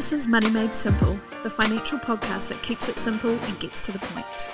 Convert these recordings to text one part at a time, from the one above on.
This is Money Made Simple, the financial podcast that keeps it simple and gets to the point.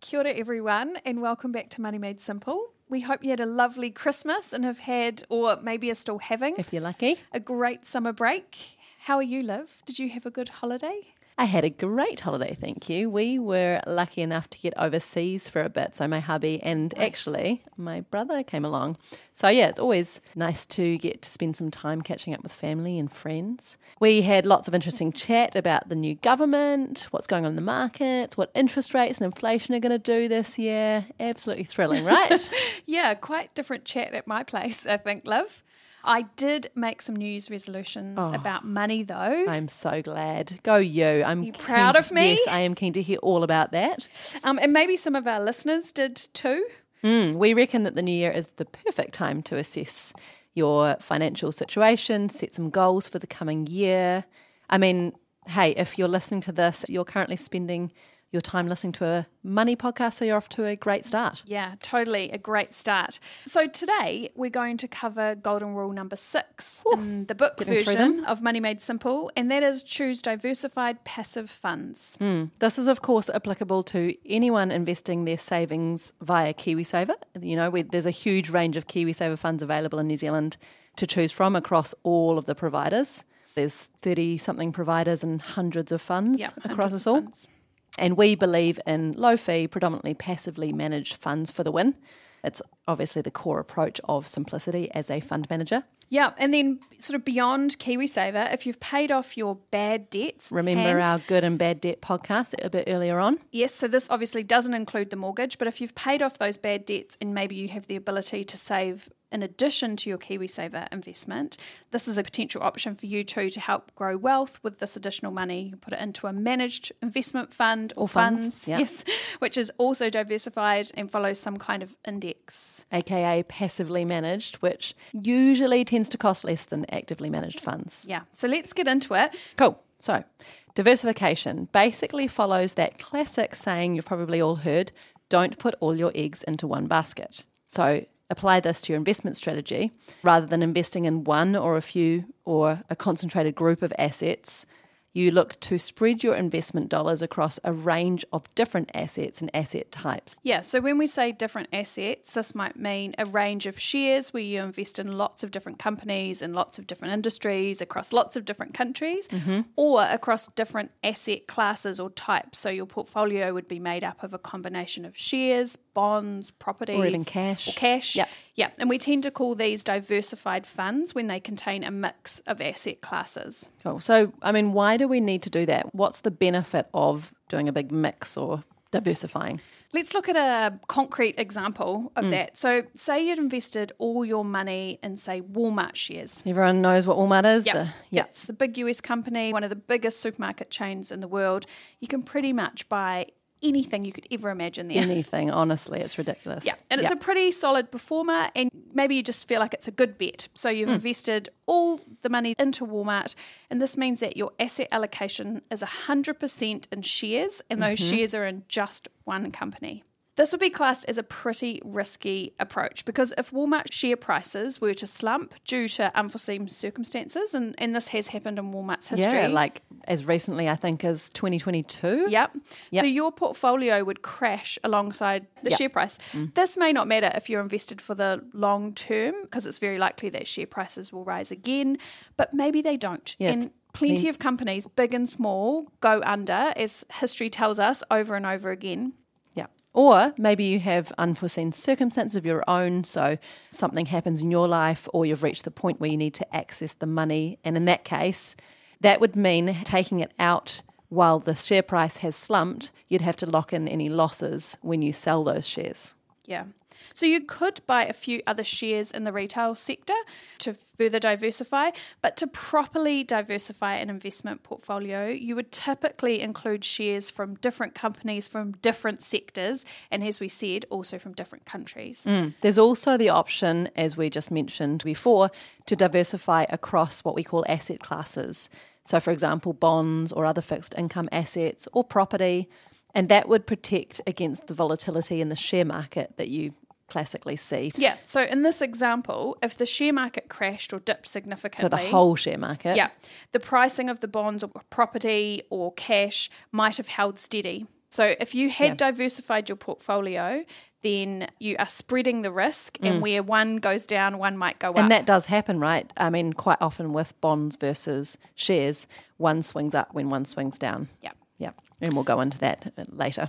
Kia ora, everyone, and welcome back to Money Made Simple. We hope you had a lovely Christmas and have had, or maybe are still having, if you're lucky, a great summer break. How are you, Liv? Did you have a good holiday? I had a great holiday, thank you. We were lucky enough to get overseas for a bit. So, my hubby and nice. actually my brother came along. So, yeah, it's always nice to get to spend some time catching up with family and friends. We had lots of interesting chat about the new government, what's going on in the markets, what interest rates and inflation are going to do this year. Absolutely thrilling, right? yeah, quite different chat at my place, I think, Liv. I did make some New Year's resolutions oh, about money, though. I'm so glad. Go you. I'm you proud of me. Yes, I am keen to hear all about that. Um, and maybe some of our listeners did too. Mm, we reckon that the new year is the perfect time to assess your financial situation, set some goals for the coming year. I mean, hey, if you're listening to this, you're currently spending your time listening to a money podcast, so you're off to a great start. Yeah, totally a great start. So today we're going to cover golden rule number six in the book version of Money Made Simple, and that is choose diversified passive funds. Mm. This is, of course, applicable to anyone investing their savings via KiwiSaver. You know, we, there's a huge range of KiwiSaver funds available in New Zealand to choose from across all of the providers. There's 30 something providers and hundreds of funds yep, across us all. Funds. And we believe in low fee, predominantly passively managed funds for the win. It's obviously the core approach of simplicity as a fund manager. Yeah, and then sort of beyond KiwiSaver, if you've paid off your bad debts. Remember hands, our good and bad debt podcast a bit earlier on? Yes, so this obviously doesn't include the mortgage, but if you've paid off those bad debts and maybe you have the ability to save in addition to your KiwiSaver investment, this is a potential option for you too to help grow wealth with this additional money. You put it into a managed investment fund or, or funds, funds yeah. yes, which is also diversified and follows some kind of index. AKA passively managed, which usually tends to cost less than actively managed funds. Yeah. So let's get into it. Cool. So, diversification basically follows that classic saying you've probably all heard don't put all your eggs into one basket. So, apply this to your investment strategy rather than investing in one or a few or a concentrated group of assets you look to spread your investment dollars across a range of different assets and asset types. Yeah, so when we say different assets, this might mean a range of shares where you invest in lots of different companies and lots of different industries across lots of different countries, mm-hmm. or across different asset classes or types. So your portfolio would be made up of a combination of shares, bonds, properties, or even cash. Or cash. Yeah. Yeah. And we tend to call these diversified funds when they contain a mix of asset classes. Cool. So, I mean, why do we need to do that? What's the benefit of doing a big mix or diversifying? Let's look at a concrete example of mm. that. So, say you'd invested all your money in, say, Walmart shares. Everyone knows what Walmart is. Yep. The, yep. yep. It's a big US company, one of the biggest supermarket chains in the world. You can pretty much buy anything you could ever imagine there. Anything, honestly, it's ridiculous. Yeah, and it's a pretty solid performer, and maybe you just feel like it's a good bet. So you've mm. invested all the money into Walmart, and this means that your asset allocation is 100% in shares, and those mm-hmm. shares are in just one company. This would be classed as a pretty risky approach because if Walmart share prices were to slump due to unforeseen circumstances, and, and this has happened in Walmart's history. Yeah, like as recently, I think, as 2022. Yep. yep. So your portfolio would crash alongside the yep. share price. Mm. This may not matter if you're invested for the long term because it's very likely that share prices will rise again, but maybe they don't. Yep. And plenty of companies, big and small, go under, as history tells us over and over again. Or maybe you have unforeseen circumstances of your own, so something happens in your life, or you've reached the point where you need to access the money. And in that case, that would mean taking it out while the share price has slumped. You'd have to lock in any losses when you sell those shares. Yeah. So you could buy a few other shares in the retail sector to further diversify, but to properly diversify an investment portfolio, you would typically include shares from different companies from different sectors, and as we said, also from different countries. Mm. There's also the option, as we just mentioned before, to diversify across what we call asset classes. So, for example, bonds or other fixed income assets or property. And that would protect against the volatility in the share market that you classically see. Yeah. So in this example, if the share market crashed or dipped significantly, So the whole share market. yeah, the pricing of the bonds or property or cash might have held steady. So if you had Yeah. diversified your portfolio, then you are spreading the risk, and where one goes down, one might go up. Mm. And that does happen, right? I mean, quite often with bonds versus shares, one swings up when one swings down. yeah. Yeah, and we'll go into that later.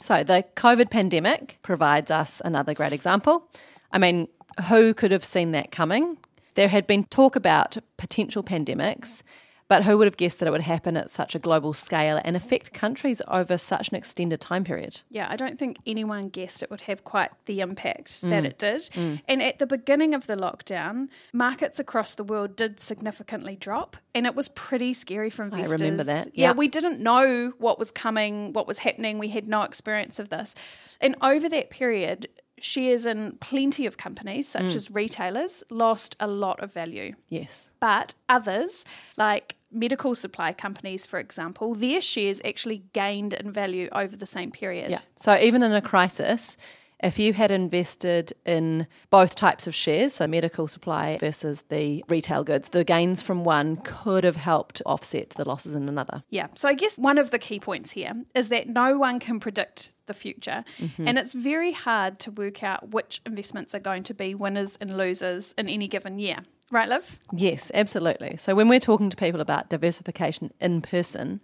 So, the COVID pandemic provides us another great example. I mean, who could have seen that coming? There had been talk about potential pandemics, but who would have guessed that it would happen at such a global scale and affect countries over such an extended time period? Yeah, I don't think anyone guessed it would have quite the impact Mm. that it did. And at the beginning of the lockdown, markets across the world did significantly drop, and it was pretty scary for investors. I remember that, Yeah, yeah. we didn't know what was coming, what was happening. We had no experience of this. And over that period, shares in plenty of companies, such Mm. as retailers, lost a lot of value. Yes. But others, like medical supply companies, for example, their shares actually gained in value over the same period. Yeah. So even in a crisis, if you had invested in both types of shares, so medical supply versus the retail goods, the gains from one could have helped offset the losses in another. Yeah. So I guess one of the key points here is that no one can predict the future. Mm-hmm. And it's very hard to work out which investments are going to be winners and losers in any given year. Right, Liv? Yes, absolutely. So when we're talking to people about diversification in person,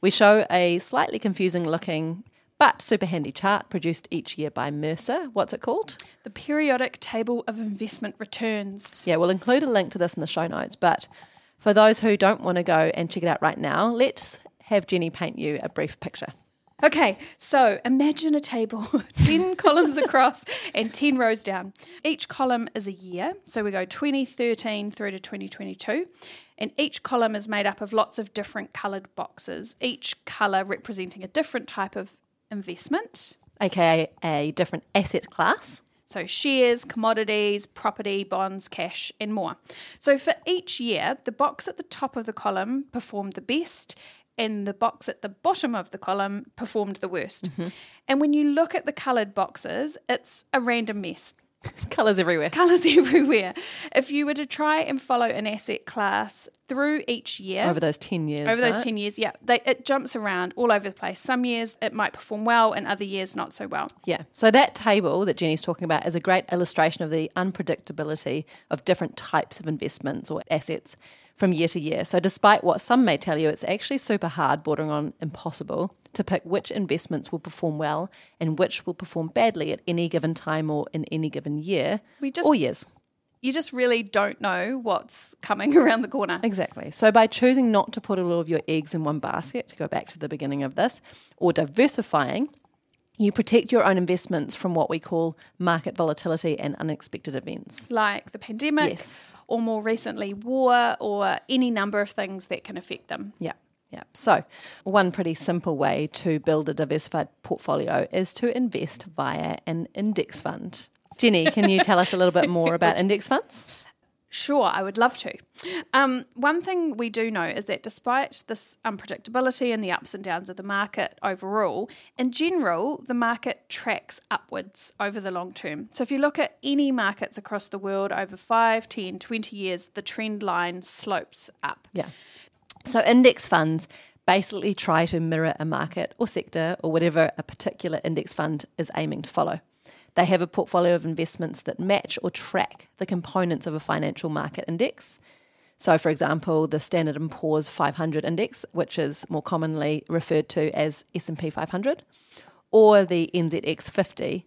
we show a slightly confusing looking but super handy chart produced each year by Mercer. What's it called? The periodic table of investment returns. Yeah, we'll include a link to this in the show notes. But for those who don't want to go and check it out right now, let's have Jennie paint you a brief picture. Okay, so imagine a table 10 columns across and 10 rows down. Each column is a year, so we go 2013 through to 2022, and each column is made up of lots of different coloured boxes, each colour representing a different type of investment. aka a different asset class. So, shares, commodities, property, bonds, cash, and more. So, for each year, the box at the top of the column performed the best, and the box at the bottom of the column performed the worst. Mm-hmm. And when you look at the coloured boxes, it's a random mess. Colours everywhere. Colours everywhere. If you were to try and follow an asset class through each year, Over those 10 years. over those right? 10 years, yeah, they, it jumps around all over the place. Some years it might perform well, and other years not so well. Yeah. So that table that Jennie's talking about is a great illustration of the unpredictability of different types of investments or assets from year to year. So despite what some may tell you, it's actually super hard, bordering on impossible, to pick which investments will perform well and which will perform badly at any given time or in any given year We just or years. you just really don't know what's coming around the corner. Exactly. So by choosing not to put all of your eggs in one basket, to go back to the beginning of this, or diversifying, you protect your own investments from what we call market volatility and unexpected events. Like the pandemic, Yes. or more recently, war, or any number of things that can affect them. Yeah. Yeah. So, one pretty simple way to build a diversified portfolio is to invest via an index fund. Jennie, can you tell us a little bit more about index funds? Sure, I would love to. Um, one thing we do know is that despite this unpredictability and the ups and downs of the market overall, in general, the market tracks upwards over the long term. So if you look at any markets across the world over 5, 10, 20 years, the trend line slopes up. Yeah. So, index funds basically try to mirror a market or sector or whatever a particular index fund is aiming to follow. They have a portfolio of investments that match or track the components of a financial market index. So, for example, the Standard & Poor's 500 index, which is more commonly referred to as S&P 500, or the NZX 50,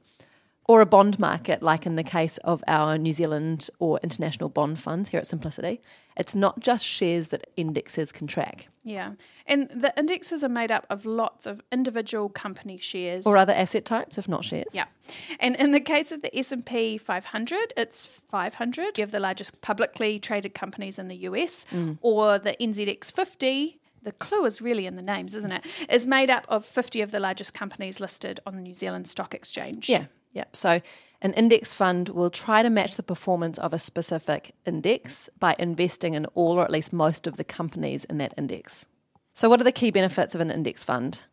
or a bond market, like in the case of our New Zealand or international bond funds here at Simplicity. It's not just shares that indexes can track, Yeah. And the indexes are made up of lots of individual company shares. or other asset types, if not shares. Yeah. And in the case of the S&P 500, it's 500 of the largest publicly traded companies in the US, mm. or the NZX 50, the clue is really in the names, isn't it? Is made up of 50 of the largest companies listed on the New Zealand Stock Exchange. Yeah, yeah. So an index fund will try to match the performance of a specific index by investing in all or at least most of the companies in that index. So, what are the key benefits of an index fund?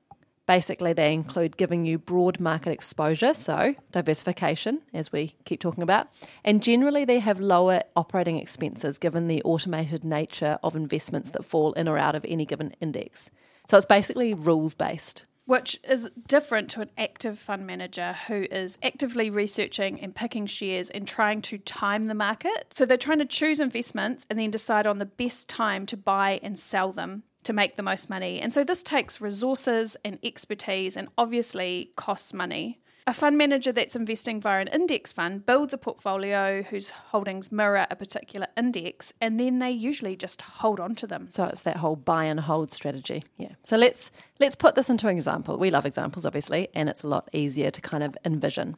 Basically, they include giving you broad market exposure, so diversification, as we keep talking about. And generally, they have lower operating expenses given the automated nature of investments that fall in or out of any given index. So it's basically rules based. Which is different to an active fund manager who is actively researching and picking shares and trying to time the market. So they're trying to choose investments and then decide on the best time to buy and sell them to make the most money. And so this takes resources and expertise and obviously costs money. A fund manager that's investing via an index fund builds a portfolio whose holdings mirror a particular index and then they usually just hold on to them. So it's that whole buy and hold strategy. Yeah. So let's let's put this into an example. We love examples obviously and it's a lot easier to kind of envision.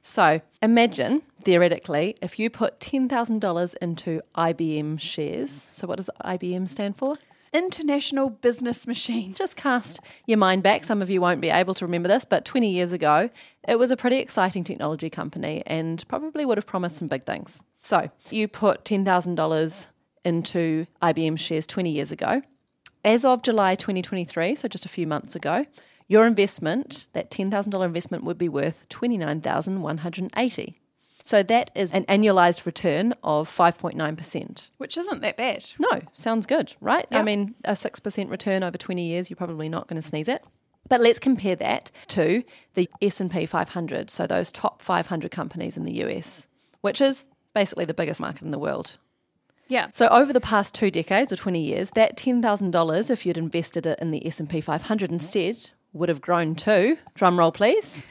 So imagine theoretically if you put $10,000 into IBM shares. So what does IBM stand for? International Business Machine. Just cast your mind back. Some of you won't be able to remember this, but 20 years ago, it was a pretty exciting technology company and probably would have promised some big things. So you put $10,000 into IBM shares 20 years ago. As of July 2023, so just a few months ago, your investment, that $10,000 investment, would be worth 29180 so that is an annualized return of 5.9%. Which isn't that bad. No, sounds good, right? Yep. I mean, a 6% return over 20 years, you're probably not going to sneeze at. But let's compare that to the S&P 500, so those top 500 companies in the US, which is basically the biggest market in the world. Yeah. So over the past 2 decades or 20 years, that $10,000 if you'd invested it in the S&P 500 instead would have grown to, drum roll please,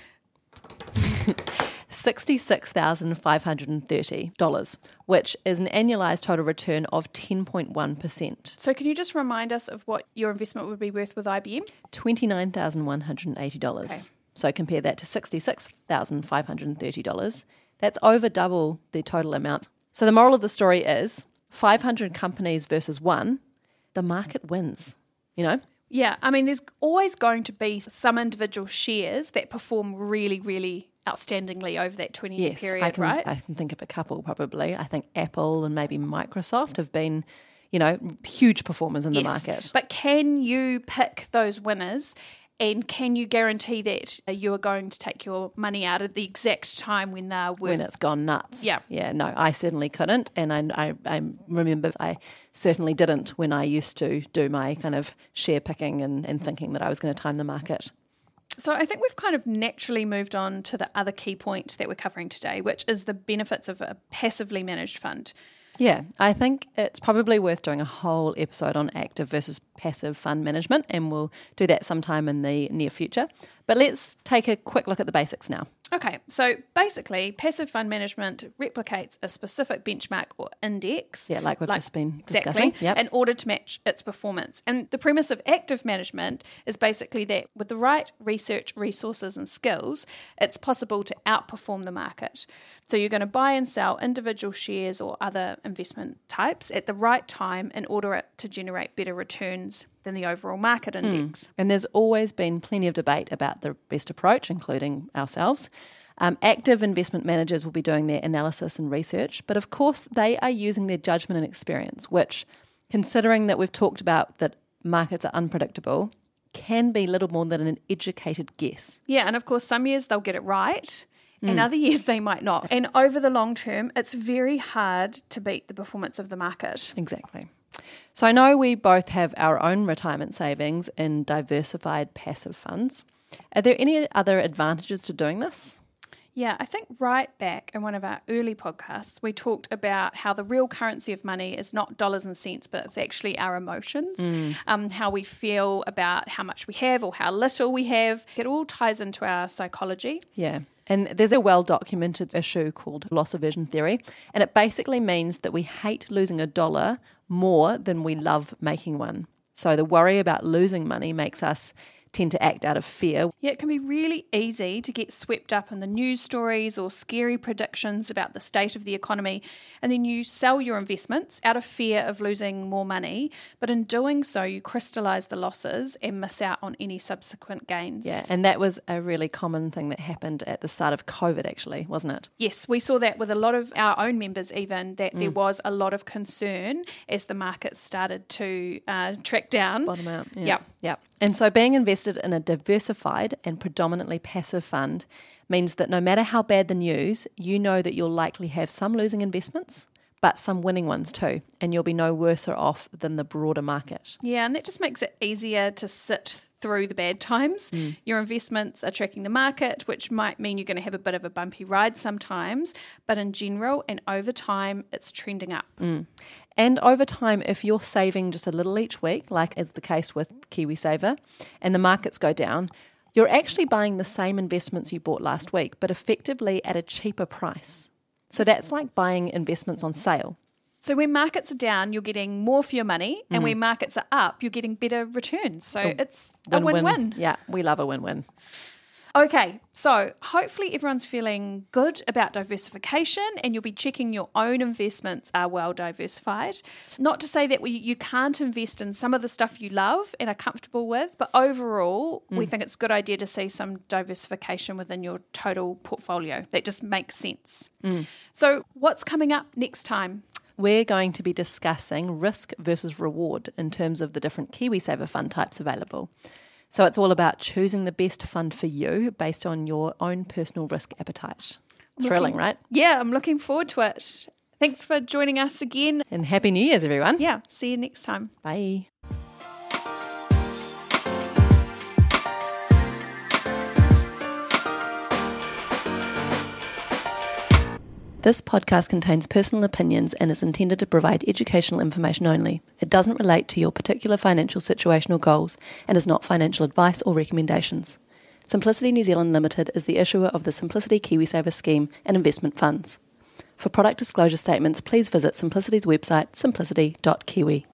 $66,530, which is an annualized total return of 10.1%. So, can you just remind us of what your investment would be worth with IBM? $29,180. Okay. So, compare that to $66,530. That's over double the total amount. So, the moral of the story is 500 companies versus one, the market wins, you know? Yeah, I mean, there's always going to be some individual shares that perform really, really outstandingly over that 20 year yes, period, I can, right? I can think of a couple probably. I think Apple and maybe Microsoft have been, you know, huge performers in yes. the market. But can you pick those winners? And can you guarantee that you are going to take your money out at the exact time when they're worth when it's gone nuts? Yeah, yeah. No, I certainly couldn't, and I, I, I remember I certainly didn't when I used to do my kind of share picking and, and thinking that I was going to time the market. So I think we've kind of naturally moved on to the other key point that we're covering today, which is the benefits of a passively managed fund. Yeah, I think it's probably worth doing a whole episode on active versus passive fund management, and we'll do that sometime in the near future. But let's take a quick look at the basics now. Okay, so basically, passive fund management replicates a specific benchmark or index. Yeah, like we've like, just been discussing. Exactly, yep. in order to match its performance. And the premise of active management is basically that with the right research, resources, and skills, it's possible to outperform the market. So you're going to buy and sell individual shares or other investment types at the right time in order to generate better returns than the overall market Hmm. index. Mm. And there's always been plenty of debate about the best approach, including ourselves. Um, active investment managers will be doing their analysis and research, but of course, they are using their judgment and experience, which, considering that we've talked about that markets are unpredictable, can be little more than an educated guess. Yeah, and of course, some years they'll get it right. And other years they might not. And over the long term, it's very hard to beat the performance of the market. Exactly. So I know we both have our own retirement savings in diversified passive funds. Are there any other advantages to doing this? Yeah, I think right back in one of our early podcasts, we talked about how the real currency of money is not dollars and cents, but it's actually our emotions, mm. um, how we feel about how much we have or how little we have. It all ties into our psychology. Yeah. And there's a well documented issue called loss aversion theory. And it basically means that we hate losing a dollar more than we love making one. So the worry about losing money makes us tend to act out of fear. Yeah, it can be really easy to get swept up in the news stories or scary predictions about the state of the economy, and then you sell your investments out of fear of losing more money. But in doing so, you crystallize the losses and miss out on any subsequent gains. Yeah, and that was a really common thing that happened at the start of COVID, actually, wasn't it? Yes, we saw that with a lot of our own members, even that mm. there was a lot of concern as the market started to uh, track down. Bottom out. Yeah. yeah. Yeah. And so being invested in a diversified and predominantly passive fund means that no matter how bad the news, you know that you'll likely have some losing investments, but some winning ones too, and you'll be no worse off than the broader market. Yeah, and that just makes it easier to sit through the bad times. Mm. Your investments are tracking the market, which might mean you're going to have a bit of a bumpy ride sometimes, but in general and over time, it's trending up. And over time, if you're saving just a little each week, like is the case with KiwiSaver, and the markets go down, you're actually buying the same investments you bought last week, but effectively at a cheaper price. So that's like buying investments on sale. So when markets are down, you're getting more for your money, Mm. and when markets are up, you're getting better returns. So it's a Win-win. win-win. Yeah, we love a win-win. Okay, so hopefully everyone's feeling good about diversification and you'll be checking your own investments are well diversified. Not to say that we, you can't invest in some of the stuff you love and are comfortable with, but overall, we mm. think it's a good idea to see some diversification within your total portfolio. That just makes sense. Mm. So, what's coming up next time? We're going to be discussing risk versus reward in terms of the different KiwiSaver fund types available. So it's all about choosing the best fund for you based on your own personal risk appetite. Thrilling, right? Yeah, I'm looking forward to it. Thanks for joining us again. And Happy New Year's, everyone. Yeah, see you next time. Bye. This podcast contains personal opinions and is intended to provide educational information only. It doesn't relate to your particular financial situation or goals and is not financial advice or recommendations. Simplicity New Zealand Limited is the issuer of the Simplicity KiwiSaver scheme and investment funds. For product disclosure statements, please visit Simplicity's website simplicity.kiwi.